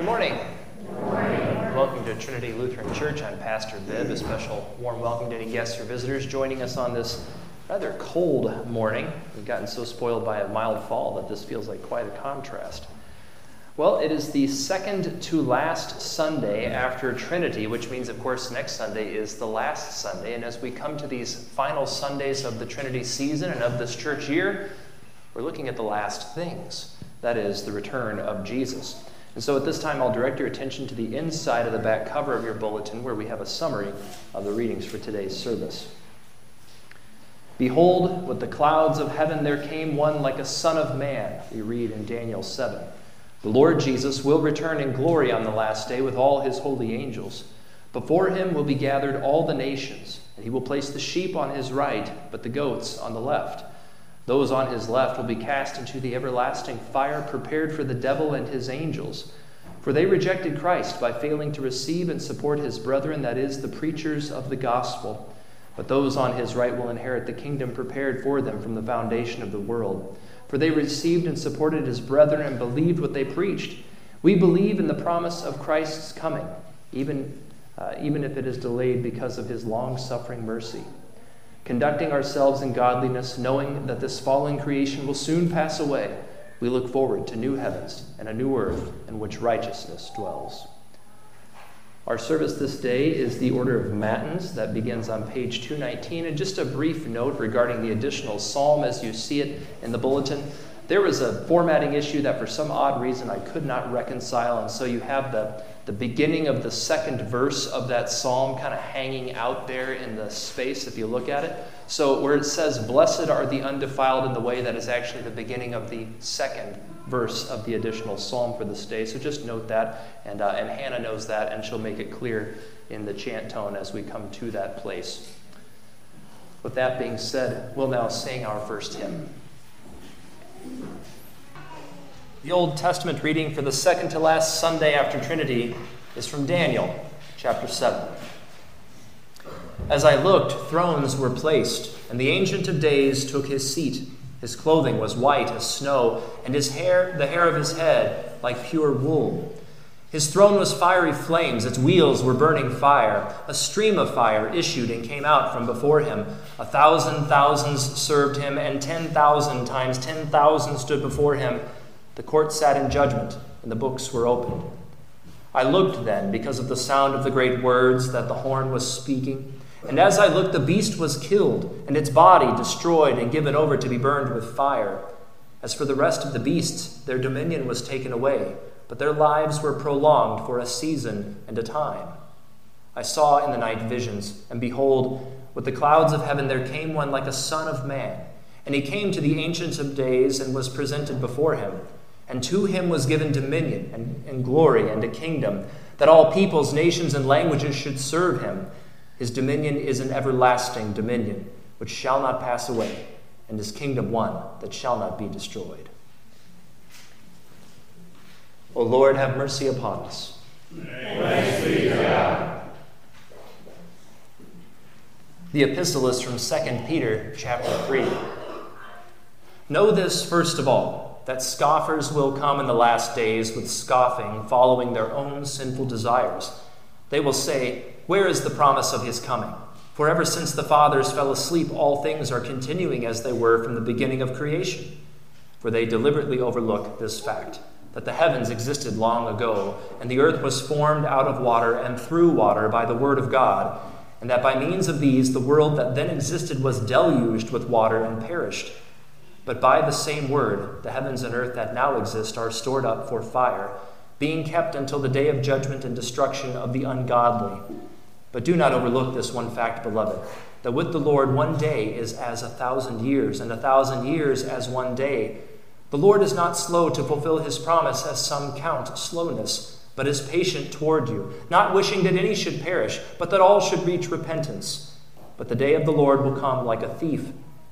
Good morning. Welcome to Trinity Lutheran Church. I'm Pastor Bibb. A special warm welcome to any guests or visitors joining us on this rather cold morning. We've gotten so spoiled by a mild fall that this feels like quite a contrast. Well, it is the second to last Sunday after Trinity, which means, of course, next Sunday is the last Sunday. And as we come to these final Sundays of the Trinity season and of this church year, we're looking at the last things that is, the return of Jesus. And so at this time, I'll direct your attention to the inside of the back cover of your bulletin where we have a summary of the readings for today's service. Behold, with the clouds of heaven there came one like a son of man, we read in Daniel 7. The Lord Jesus will return in glory on the last day with all his holy angels. Before him will be gathered all the nations, and he will place the sheep on his right, but the goats on the left. Those on his left will be cast into the everlasting fire prepared for the devil and his angels. For they rejected Christ by failing to receive and support his brethren, that is, the preachers of the gospel. But those on his right will inherit the kingdom prepared for them from the foundation of the world for they received and supported his brethren and believed what they preached. We believe in the promise of Christ's coming, even, uh, even if it is delayed because of his long suffering mercy. Conducting ourselves in godliness, knowing that this fallen creation will soon pass away, we look forward to new heavens and a new earth in which righteousness dwells. Our service this day is the order of Matins that begins on page 219. And just a brief note regarding the additional psalm as you see it in the bulletin. There was a formatting issue that for some odd reason I could not reconcile, and so you have the, the beginning of the second verse of that psalm kind of hanging out there in the space if you look at it. So, where it says, Blessed are the undefiled in the way, that is actually the beginning of the second verse of the additional psalm for this day. So, just note that. And, uh, and Hannah knows that, and she'll make it clear in the chant tone as we come to that place. With that being said, we'll now sing our first hymn. The Old Testament reading for the second to last Sunday after Trinity is from Daniel chapter 7. As I looked, thrones were placed, and the Ancient of Days took his seat. His clothing was white as snow, and his hair, the hair of his head, like pure wool. His throne was fiery flames, its wheels were burning fire. A stream of fire issued and came out from before him. A thousand thousands served him, and ten thousand times ten thousand stood before him. The court sat in judgment, and the books were opened. I looked then, because of the sound of the great words that the horn was speaking. And as I looked, the beast was killed, and its body destroyed and given over to be burned with fire. As for the rest of the beasts, their dominion was taken away, but their lives were prolonged for a season and a time. I saw in the night visions, and behold, with the clouds of heaven there came one like a son of man. And he came to the ancients of Days and was presented before him. And to him was given dominion and, and glory and a kingdom, that all peoples, nations, and languages should serve him. His dominion is an everlasting dominion, which shall not pass away, and his kingdom one that shall not be destroyed. O Lord, have mercy upon us. The epistle is from 2 Peter chapter 3. Know this first of all, that scoffers will come in the last days with scoffing, following their own sinful desires. They will say, where is the promise of his coming? For ever since the fathers fell asleep, all things are continuing as they were from the beginning of creation. For they deliberately overlook this fact that the heavens existed long ago, and the earth was formed out of water and through water by the word of God, and that by means of these the world that then existed was deluged with water and perished. But by the same word, the heavens and earth that now exist are stored up for fire, being kept until the day of judgment and destruction of the ungodly. But do not overlook this one fact, beloved, that with the Lord one day is as a thousand years, and a thousand years as one day. The Lord is not slow to fulfill his promise, as some count slowness, but is patient toward you, not wishing that any should perish, but that all should reach repentance. But the day of the Lord will come like a thief,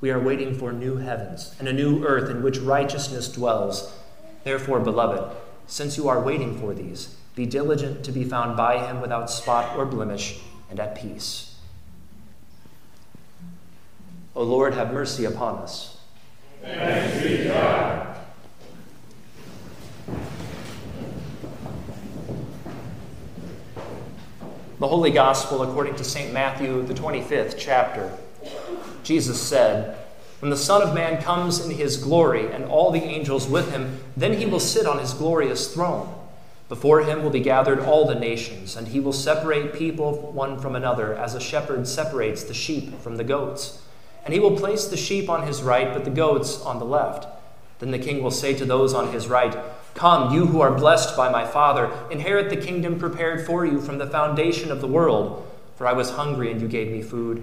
we are waiting for new heavens and a new earth in which righteousness dwells. Therefore, beloved, since you are waiting for these, be diligent to be found by him without spot or blemish and at peace. O Lord, have mercy upon us. Thanks be God. The Holy Gospel according to St. Matthew, the 25th chapter. Jesus said, When the Son of Man comes in his glory and all the angels with him, then he will sit on his glorious throne. Before him will be gathered all the nations, and he will separate people one from another, as a shepherd separates the sheep from the goats. And he will place the sheep on his right, but the goats on the left. Then the king will say to those on his right, Come, you who are blessed by my Father, inherit the kingdom prepared for you from the foundation of the world. For I was hungry, and you gave me food.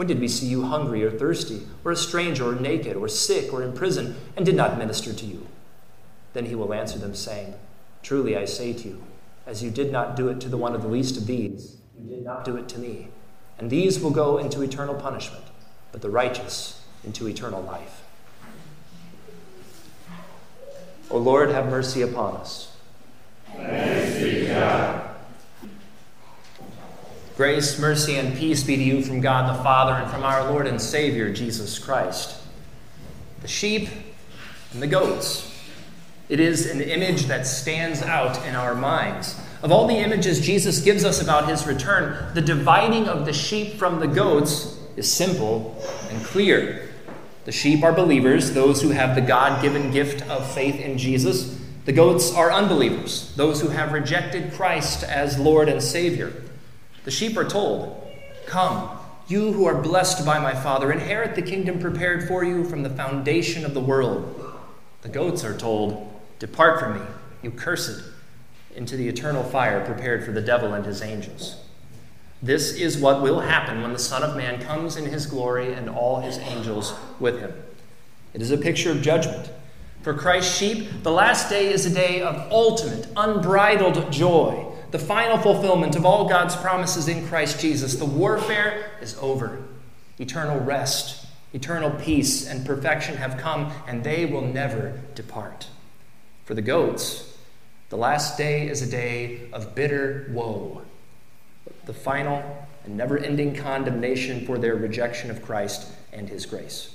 when did we see you hungry or thirsty, or a stranger, or naked, or sick, or in prison, and did not minister to you? Then he will answer them, saying, Truly I say to you, as you did not do it to the one of the least of these, you did not do it to me. And these will go into eternal punishment, but the righteous into eternal life. O Lord, have mercy upon us. Thanks be God. Grace, mercy, and peace be to you from God the Father and from our Lord and Savior, Jesus Christ. The sheep and the goats. It is an image that stands out in our minds. Of all the images Jesus gives us about his return, the dividing of the sheep from the goats is simple and clear. The sheep are believers, those who have the God given gift of faith in Jesus. The goats are unbelievers, those who have rejected Christ as Lord and Savior. The sheep are told, Come, you who are blessed by my Father, inherit the kingdom prepared for you from the foundation of the world. The goats are told, Depart from me, you cursed, into the eternal fire prepared for the devil and his angels. This is what will happen when the Son of Man comes in his glory and all his angels with him. It is a picture of judgment. For Christ's sheep, the last day is a day of ultimate, unbridled joy, the final fulfillment of all God's promises in Christ Jesus. The warfare is over. Eternal rest, eternal peace, and perfection have come, and they will never depart. For the goats, the last day is a day of bitter woe the final and never ending condemnation for their rejection of Christ and his grace.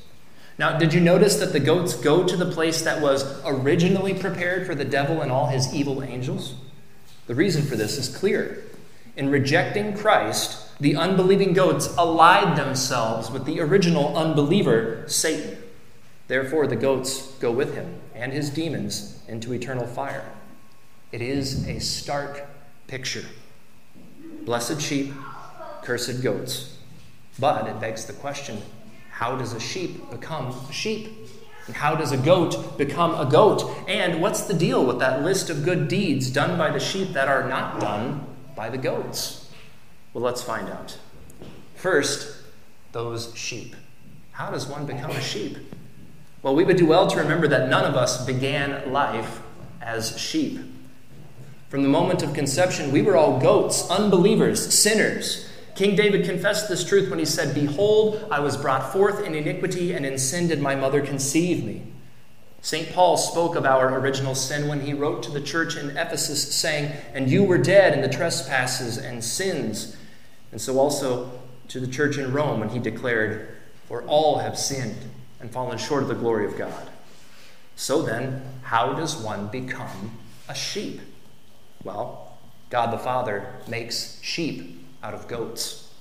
Now, did you notice that the goats go to the place that was originally prepared for the devil and all his evil angels? The reason for this is clear. In rejecting Christ, the unbelieving goats allied themselves with the original unbeliever, Satan. Therefore, the goats go with him and his demons into eternal fire. It is a stark picture blessed sheep, cursed goats. But it begs the question how does a sheep become a sheep? And how does a goat become a goat? And what's the deal with that list of good deeds done by the sheep that are not done by the goats? Well, let's find out. First, those sheep. How does one become a sheep? Well, we would do well to remember that none of us began life as sheep. From the moment of conception, we were all goats, unbelievers, sinners. King David confessed this truth when he said, Behold, I was brought forth in iniquity, and in sin did my mother conceive me. St. Paul spoke of our original sin when he wrote to the church in Ephesus, saying, And you were dead in the trespasses and sins. And so also to the church in Rome when he declared, For all have sinned and fallen short of the glory of God. So then, how does one become a sheep? Well, God the Father makes sheep out of goats.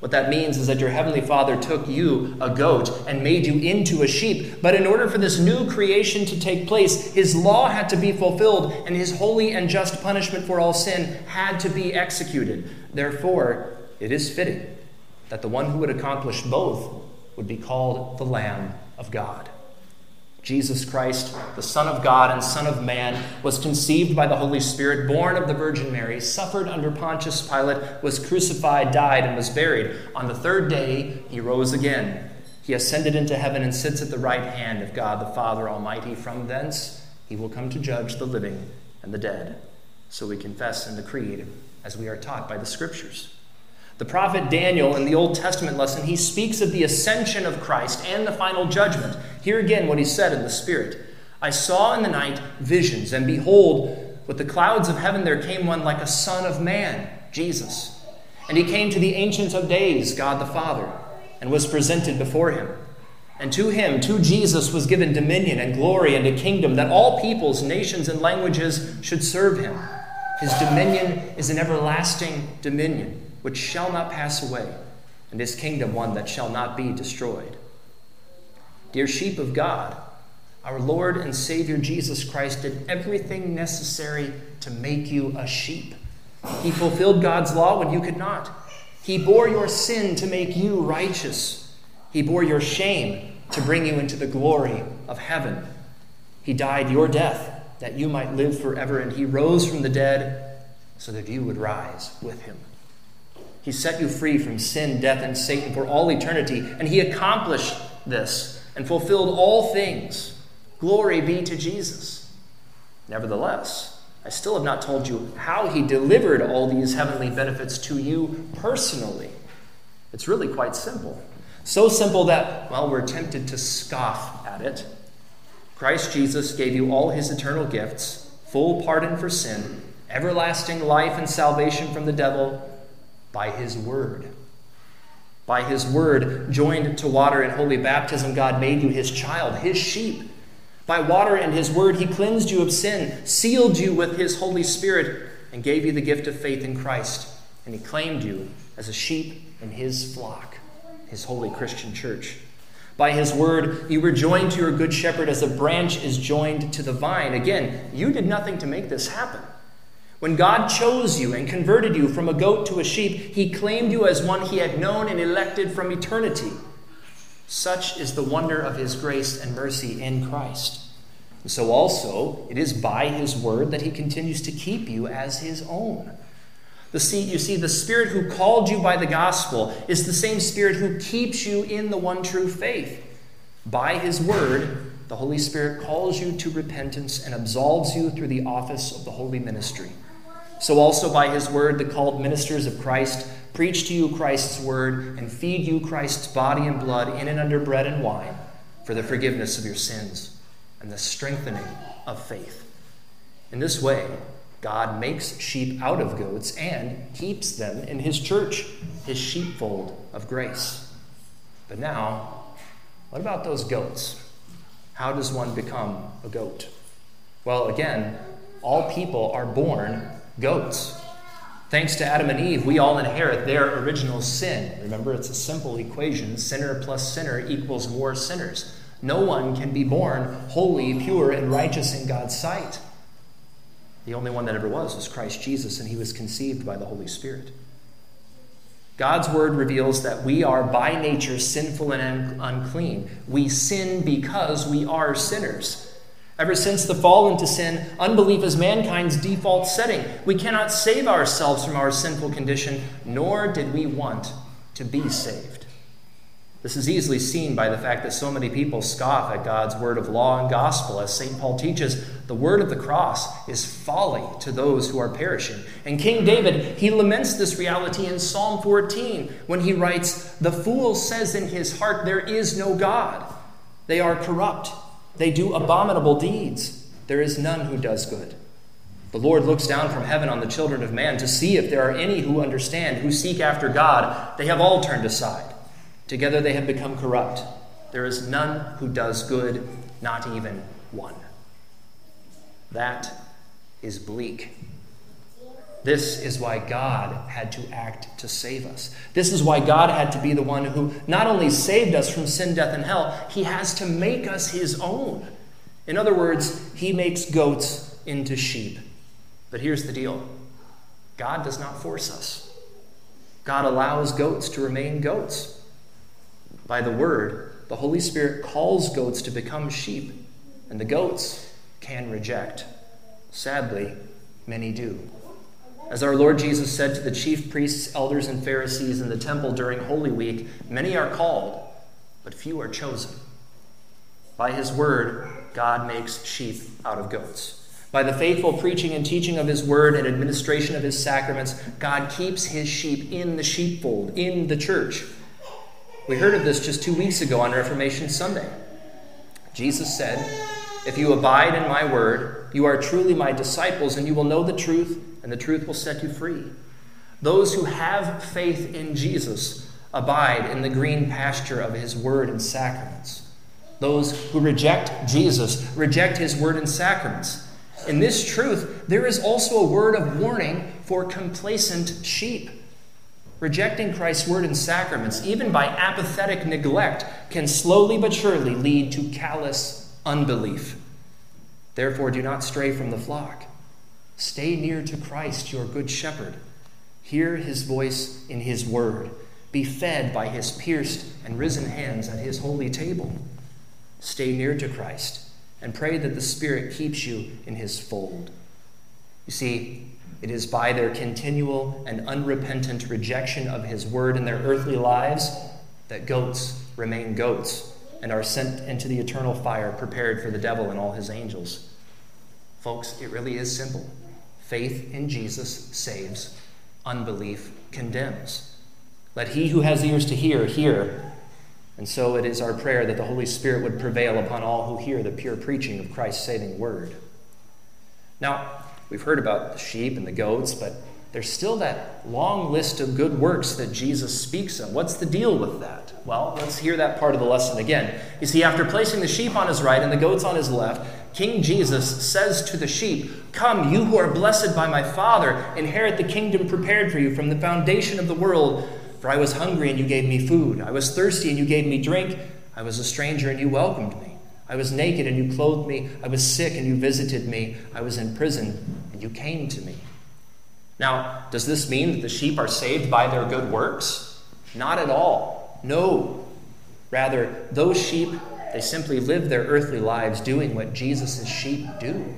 What that means is that your heavenly Father took you, a goat, and made you into a sheep. But in order for this new creation to take place, his law had to be fulfilled, and his holy and just punishment for all sin had to be executed. Therefore, it is fitting that the one who would accomplish both would be called the Lamb of God. Jesus Christ, the Son of God and Son of Man, was conceived by the Holy Spirit, born of the Virgin Mary, suffered under Pontius Pilate, was crucified, died, and was buried. On the third day, he rose again. He ascended into heaven and sits at the right hand of God the Father Almighty. From thence, he will come to judge the living and the dead. So we confess in the Creed as we are taught by the Scriptures. The prophet Daniel in the Old Testament lesson, he speaks of the ascension of Christ and the final judgment. Here again, what he said in the Spirit I saw in the night visions, and behold, with the clouds of heaven there came one like a son of man, Jesus. And he came to the Ancient of Days, God the Father, and was presented before him. And to him, to Jesus, was given dominion and glory and a kingdom that all peoples, nations, and languages should serve him. His dominion is an everlasting dominion which shall not pass away, and his kingdom one that shall not be destroyed. Dear sheep of God, our Lord and Savior Jesus Christ did everything necessary to make you a sheep. He fulfilled God's law when you could not. He bore your sin to make you righteous. He bore your shame to bring you into the glory of heaven. He died your death that you might live forever, and He rose from the dead so that you would rise with Him. He set you free from sin, death, and Satan for all eternity, and He accomplished this and fulfilled all things. Glory be to Jesus. Nevertheless, I still have not told you how he delivered all these heavenly benefits to you personally. It's really quite simple. So simple that, well, we're tempted to scoff at it. Christ Jesus gave you all his eternal gifts full pardon for sin, everlasting life and salvation from the devil by his word. By his word, joined to water in holy baptism, God made you his child, his sheep. By water and his word, he cleansed you of sin, sealed you with his Holy Spirit, and gave you the gift of faith in Christ. And he claimed you as a sheep in his flock, his holy Christian church. By his word, you were joined to your good shepherd as a branch is joined to the vine. Again, you did nothing to make this happen. When God chose you and converted you from a goat to a sheep, he claimed you as one he had known and elected from eternity. Such is the wonder of his grace and mercy in Christ. And so also, it is by his word that he continues to keep you as his own. The see, you see, the Spirit who called you by the gospel is the same Spirit who keeps you in the one true faith. By his word, the Holy Spirit calls you to repentance and absolves you through the office of the holy ministry. So also by his word, the called ministers of Christ preach to you Christ's word and feed you Christ's body and blood in and under bread and wine for the forgiveness of your sins and the strengthening of faith. In this way, God makes sheep out of goats and keeps them in his church, his sheepfold of grace. But now, what about those goats? How does one become a goat? Well, again, all people are born goats. Thanks to Adam and Eve, we all inherit their original sin. Remember, it's a simple equation sinner plus sinner equals more sinners. No one can be born holy, pure, and righteous in God's sight. The only one that ever was was Christ Jesus, and he was conceived by the Holy Spirit. God's word reveals that we are by nature sinful and unclean. We sin because we are sinners. Ever since the fall into sin, unbelief is mankind's default setting. We cannot save ourselves from our sinful condition, nor did we want to be saved. This is easily seen by the fact that so many people scoff at God's word of law and gospel. As St. Paul teaches, the word of the cross is folly to those who are perishing. And King David, he laments this reality in Psalm 14 when he writes, The fool says in his heart, There is no God. They are corrupt They do abominable deeds. There is none who does good. The Lord looks down from heaven on the children of man to see if there are any who understand, who seek after God. They have all turned aside. Together they have become corrupt. There is none who does good, not even one. That is bleak. This is why God had to act to save us. This is why God had to be the one who not only saved us from sin, death, and hell, he has to make us his own. In other words, he makes goats into sheep. But here's the deal God does not force us, God allows goats to remain goats. By the word, the Holy Spirit calls goats to become sheep, and the goats can reject. Sadly, many do. As our Lord Jesus said to the chief priests, elders, and Pharisees in the temple during Holy Week, many are called, but few are chosen. By his word, God makes sheep out of goats. By the faithful preaching and teaching of his word and administration of his sacraments, God keeps his sheep in the sheepfold, in the church. We heard of this just two weeks ago on Reformation Sunday. Jesus said, If you abide in my word, you are truly my disciples, and you will know the truth, and the truth will set you free. Those who have faith in Jesus abide in the green pasture of his word and sacraments. Those who reject Jesus reject his word and sacraments. In this truth, there is also a word of warning for complacent sheep. Rejecting Christ's word and sacraments, even by apathetic neglect, can slowly but surely lead to callous unbelief. Therefore, do not stray from the flock. Stay near to Christ, your good shepherd. Hear his voice in his word. Be fed by his pierced and risen hands at his holy table. Stay near to Christ and pray that the Spirit keeps you in his fold. You see, it is by their continual and unrepentant rejection of his word in their earthly lives that goats remain goats and are sent into the eternal fire prepared for the devil and all his angels. Folks, it really is simple. Faith in Jesus saves, unbelief condemns. Let he who has ears to hear, hear. And so it is our prayer that the Holy Spirit would prevail upon all who hear the pure preaching of Christ's saving word. Now, we've heard about the sheep and the goats, but there's still that long list of good works that Jesus speaks of. What's the deal with that? Well, let's hear that part of the lesson again. You see, after placing the sheep on his right and the goats on his left, King Jesus says to the sheep, Come, you who are blessed by my Father, inherit the kingdom prepared for you from the foundation of the world. For I was hungry and you gave me food. I was thirsty and you gave me drink. I was a stranger and you welcomed me. I was naked and you clothed me. I was sick and you visited me. I was in prison and you came to me. Now, does this mean that the sheep are saved by their good works? Not at all. No. Rather, those sheep they simply live their earthly lives doing what Jesus' sheep do.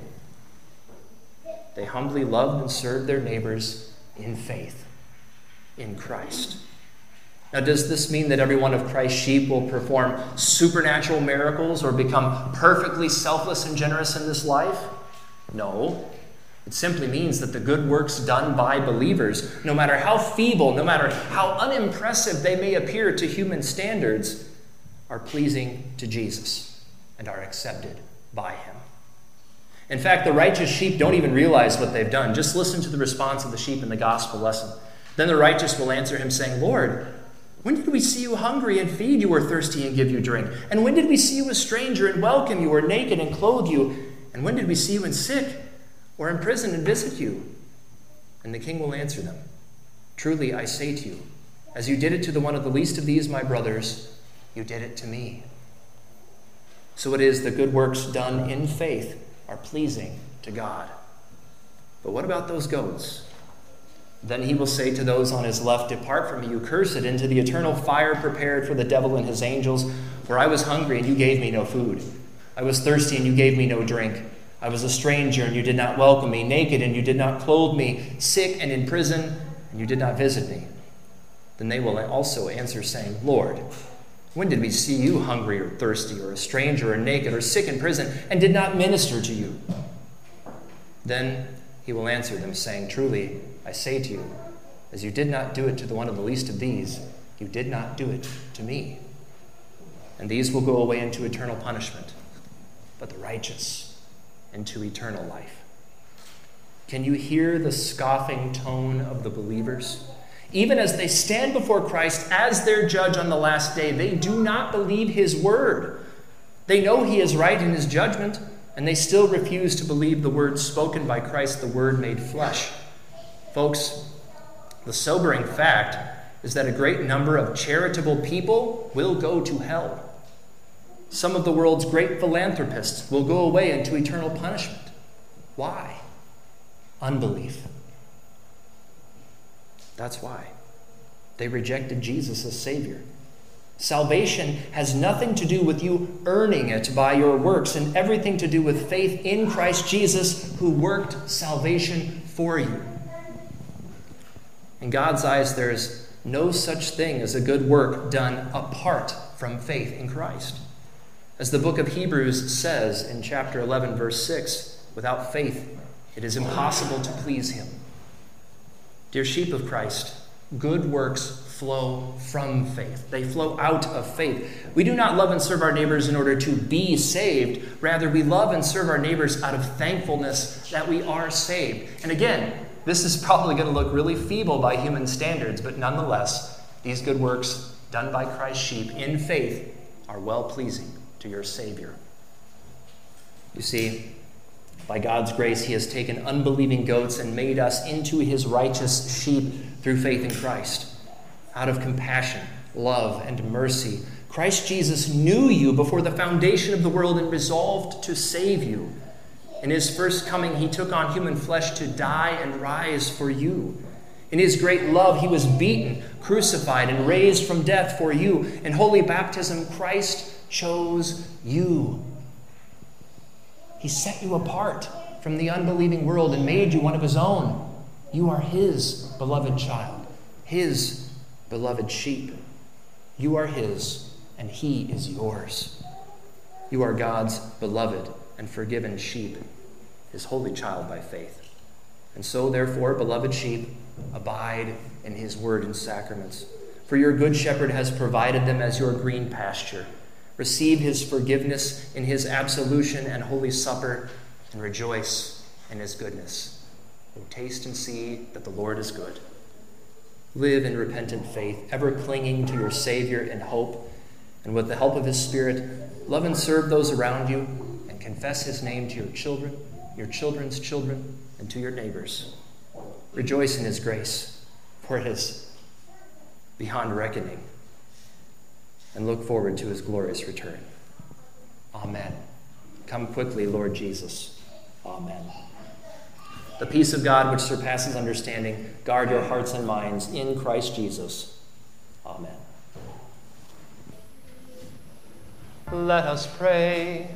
They humbly loved and served their neighbors in faith in Christ. Now, does this mean that every one of Christ's sheep will perform supernatural miracles or become perfectly selfless and generous in this life? No. It simply means that the good works done by believers, no matter how feeble, no matter how unimpressive they may appear to human standards, are pleasing to Jesus and are accepted by him. In fact, the righteous sheep don't even realize what they've done. Just listen to the response of the sheep in the gospel lesson. Then the righteous will answer him, saying, Lord, when did we see you hungry and feed you, or thirsty and give you drink? And when did we see you a stranger and welcome you, or naked and clothe you? And when did we see you in sick, or in prison and visit you? And the king will answer them, Truly I say to you, as you did it to the one of the least of these, my brothers, you did it to me. So it is the good works done in faith are pleasing to God. But what about those goats? Then he will say to those on his left, Depart from me, you cursed, into the eternal fire prepared for the devil and his angels. For I was hungry, and you gave me no food. I was thirsty, and you gave me no drink. I was a stranger, and you did not welcome me, naked, and you did not clothe me, sick and in prison, and you did not visit me. Then they will also answer, saying, Lord, when did we see you hungry or thirsty, or a stranger, or naked, or sick in prison, and did not minister to you? Then he will answer them, saying, Truly, I say to you, as you did not do it to the one of the least of these, you did not do it to me. And these will go away into eternal punishment, but the righteous into eternal life. Can you hear the scoffing tone of the believers? Even as they stand before Christ as their judge on the last day, they do not believe his word. They know he is right in his judgment, and they still refuse to believe the words spoken by Christ, the word made flesh. Folks, the sobering fact is that a great number of charitable people will go to hell. Some of the world's great philanthropists will go away into eternal punishment. Why? Unbelief. That's why. They rejected Jesus as Savior. Salvation has nothing to do with you earning it by your works and everything to do with faith in Christ Jesus who worked salvation for you. In God's eyes, there is no such thing as a good work done apart from faith in Christ. As the book of Hebrews says in chapter 11, verse 6, without faith, it is impossible to please him. Dear sheep of Christ, good works flow from faith. They flow out of faith. We do not love and serve our neighbors in order to be saved. Rather, we love and serve our neighbors out of thankfulness that we are saved. And again, this is probably going to look really feeble by human standards, but nonetheless, these good works done by Christ's sheep in faith are well pleasing to your Savior. You see, by God's grace, He has taken unbelieving goats and made us into His righteous sheep through faith in Christ. Out of compassion, love, and mercy, Christ Jesus knew you before the foundation of the world and resolved to save you. In His first coming, He took on human flesh to die and rise for you. In His great love, He was beaten, crucified, and raised from death for you. In holy baptism, Christ chose you he set you apart from the unbelieving world and made you one of His own. You are His beloved child, His beloved sheep. You are His, and He is yours. You are God's beloved and forgiven sheep, His holy child by faith. And so, therefore, beloved sheep, abide in His word and sacraments. For your good shepherd has provided them as your green pasture. Receive his forgiveness in his absolution and holy supper, and rejoice in his goodness. And taste and see that the Lord is good. Live in repentant faith, ever clinging to your Savior in hope, and with the help of his Spirit, love and serve those around you, and confess his name to your children, your children's children, and to your neighbors. Rejoice in his grace, for it is beyond reckoning and look forward to his glorious return. Amen. Come quickly, Lord Jesus. Amen. The peace of God, which surpasses understanding, guard your hearts and minds in Christ Jesus. Amen. Let us pray.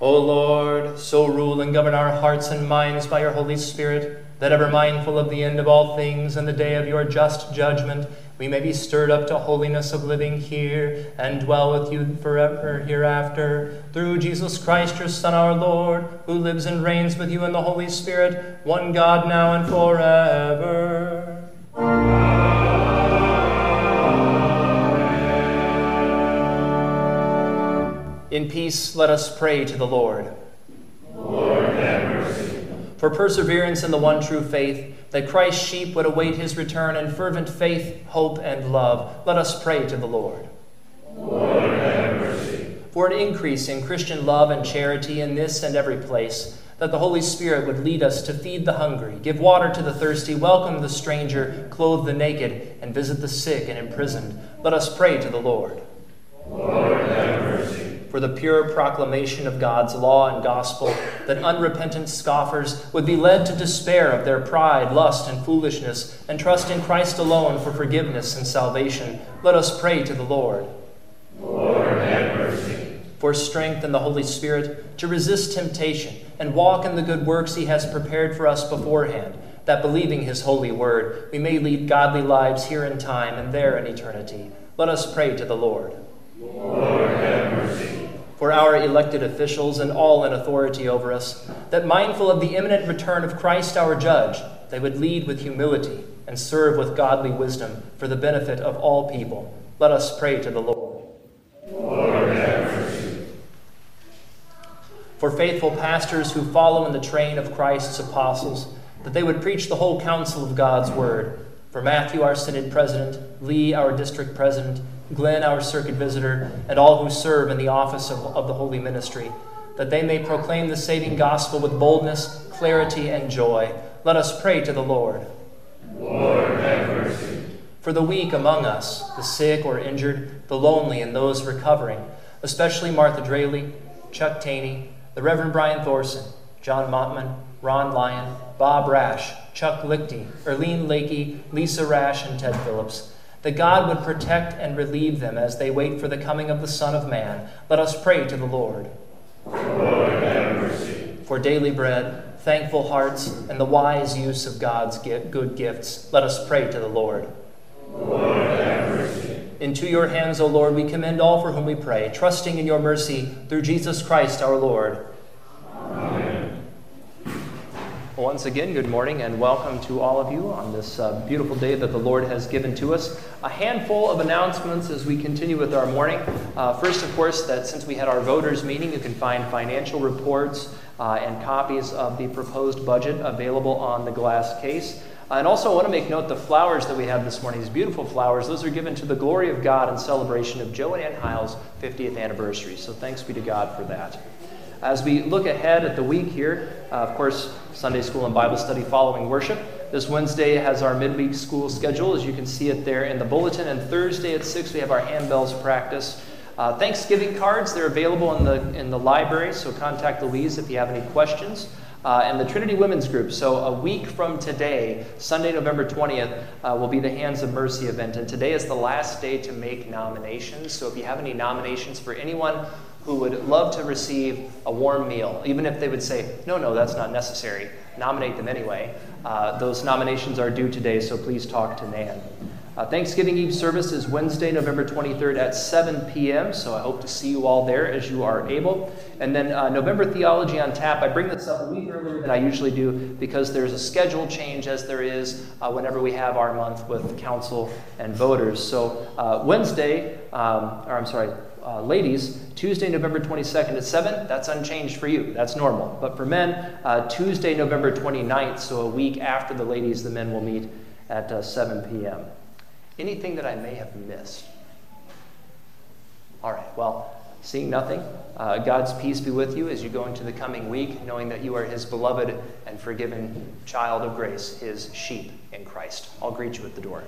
O Lord, so rule and govern our hearts and minds by your Holy Spirit, that ever mindful of the end of all things and the day of your just judgment, we may be stirred up to holiness of living here and dwell with you forever hereafter. Through Jesus Christ, your Son, our Lord, who lives and reigns with you in the Holy Spirit, one God now and forever. In peace, let us pray to the Lord. For perseverance in the one true faith, that Christ's sheep would await his return in fervent faith, hope, and love. Let us pray to the Lord. Lord, have mercy. For an increase in Christian love and charity in this and every place, that the Holy Spirit would lead us to feed the hungry, give water to the thirsty, welcome the stranger, clothe the naked, and visit the sick and imprisoned. Let us pray to the Lord. Lord, for the pure proclamation of God's law and gospel, that unrepentant scoffers would be led to despair of their pride, lust, and foolishness, and trust in Christ alone for forgiveness and salvation. Let us pray to the Lord. Lord, have mercy. For strength in the Holy Spirit to resist temptation and walk in the good works He has prepared for us beforehand, that believing His holy word, we may lead godly lives here in time and there in eternity. Let us pray to the Lord. Lord, for our elected officials and all in authority over us, that mindful of the imminent return of Christ our Judge, they would lead with humility and serve with godly wisdom for the benefit of all people. Let us pray to the Lord. Lord, for faithful pastors who follow in the train of Christ's apostles, that they would preach the whole counsel of God's word. For Matthew, our synod president, Lee, our district president, Glenn, our circuit visitor, and all who serve in the office of, of the holy ministry, that they may proclaim the saving gospel with boldness, clarity, and joy. Let us pray to the Lord. Lord, have mercy. For the weak among us, the sick or injured, the lonely, and those recovering, especially Martha Draley, Chuck Taney, the Reverend Brian Thorson, John Mottman, Ron Lyon, Bob Rash, Chuck Lichty, Erlene Lakey, Lisa Rash, and Ted Phillips, that God would protect and relieve them as they wait for the coming of the Son of Man. Let us pray to the Lord. Lord. For daily bread, thankful hearts, and the wise use of God's good gifts, let us pray to the Lord. Lord. Into your hands, O Lord, we commend all for whom we pray, trusting in your mercy through Jesus Christ our Lord. Once again, good morning and welcome to all of you on this uh, beautiful day that the Lord has given to us. A handful of announcements as we continue with our morning. Uh, first, of course, that since we had our voters' meeting, you can find financial reports uh, and copies of the proposed budget available on the glass case. And also, I want to make note the flowers that we have this morning, these beautiful flowers, those are given to the glory of God in celebration of Joe and Ann Hiles' 50th anniversary. So thanks be to God for that. As we look ahead at the week here, uh, of course, Sunday school and Bible study following worship. This Wednesday has our midweek school schedule, as you can see it there in the bulletin. And Thursday at 6, we have our handbells practice. Uh, Thanksgiving cards, they're available in the, in the library, so contact Louise if you have any questions uh, and the Trinity Women's Group. So, a week from today, Sunday, November 20th, uh, will be the Hands of Mercy event. And today is the last day to make nominations. So, if you have any nominations for anyone who would love to receive a warm meal, even if they would say, no, no, that's not necessary, nominate them anyway. Uh, those nominations are due today, so please talk to Nan. Uh, Thanksgiving Eve service is Wednesday, November 23rd at 7 p.m., so I hope to see you all there as you are able. And then uh, November Theology on Tap, I bring this up a week earlier than I usually do because there's a schedule change as there is uh, whenever we have our month with council and voters. So uh, Wednesday, um, or I'm sorry, uh, ladies, Tuesday, November 22nd at 7, that's unchanged for you. That's normal. But for men, uh, Tuesday, November 29th, so a week after the ladies, the men will meet at uh, 7 p.m. Anything that I may have missed? All right, well, seeing nothing, uh, God's peace be with you as you go into the coming week, knowing that you are His beloved and forgiven child of grace, His sheep in Christ. I'll greet you at the door.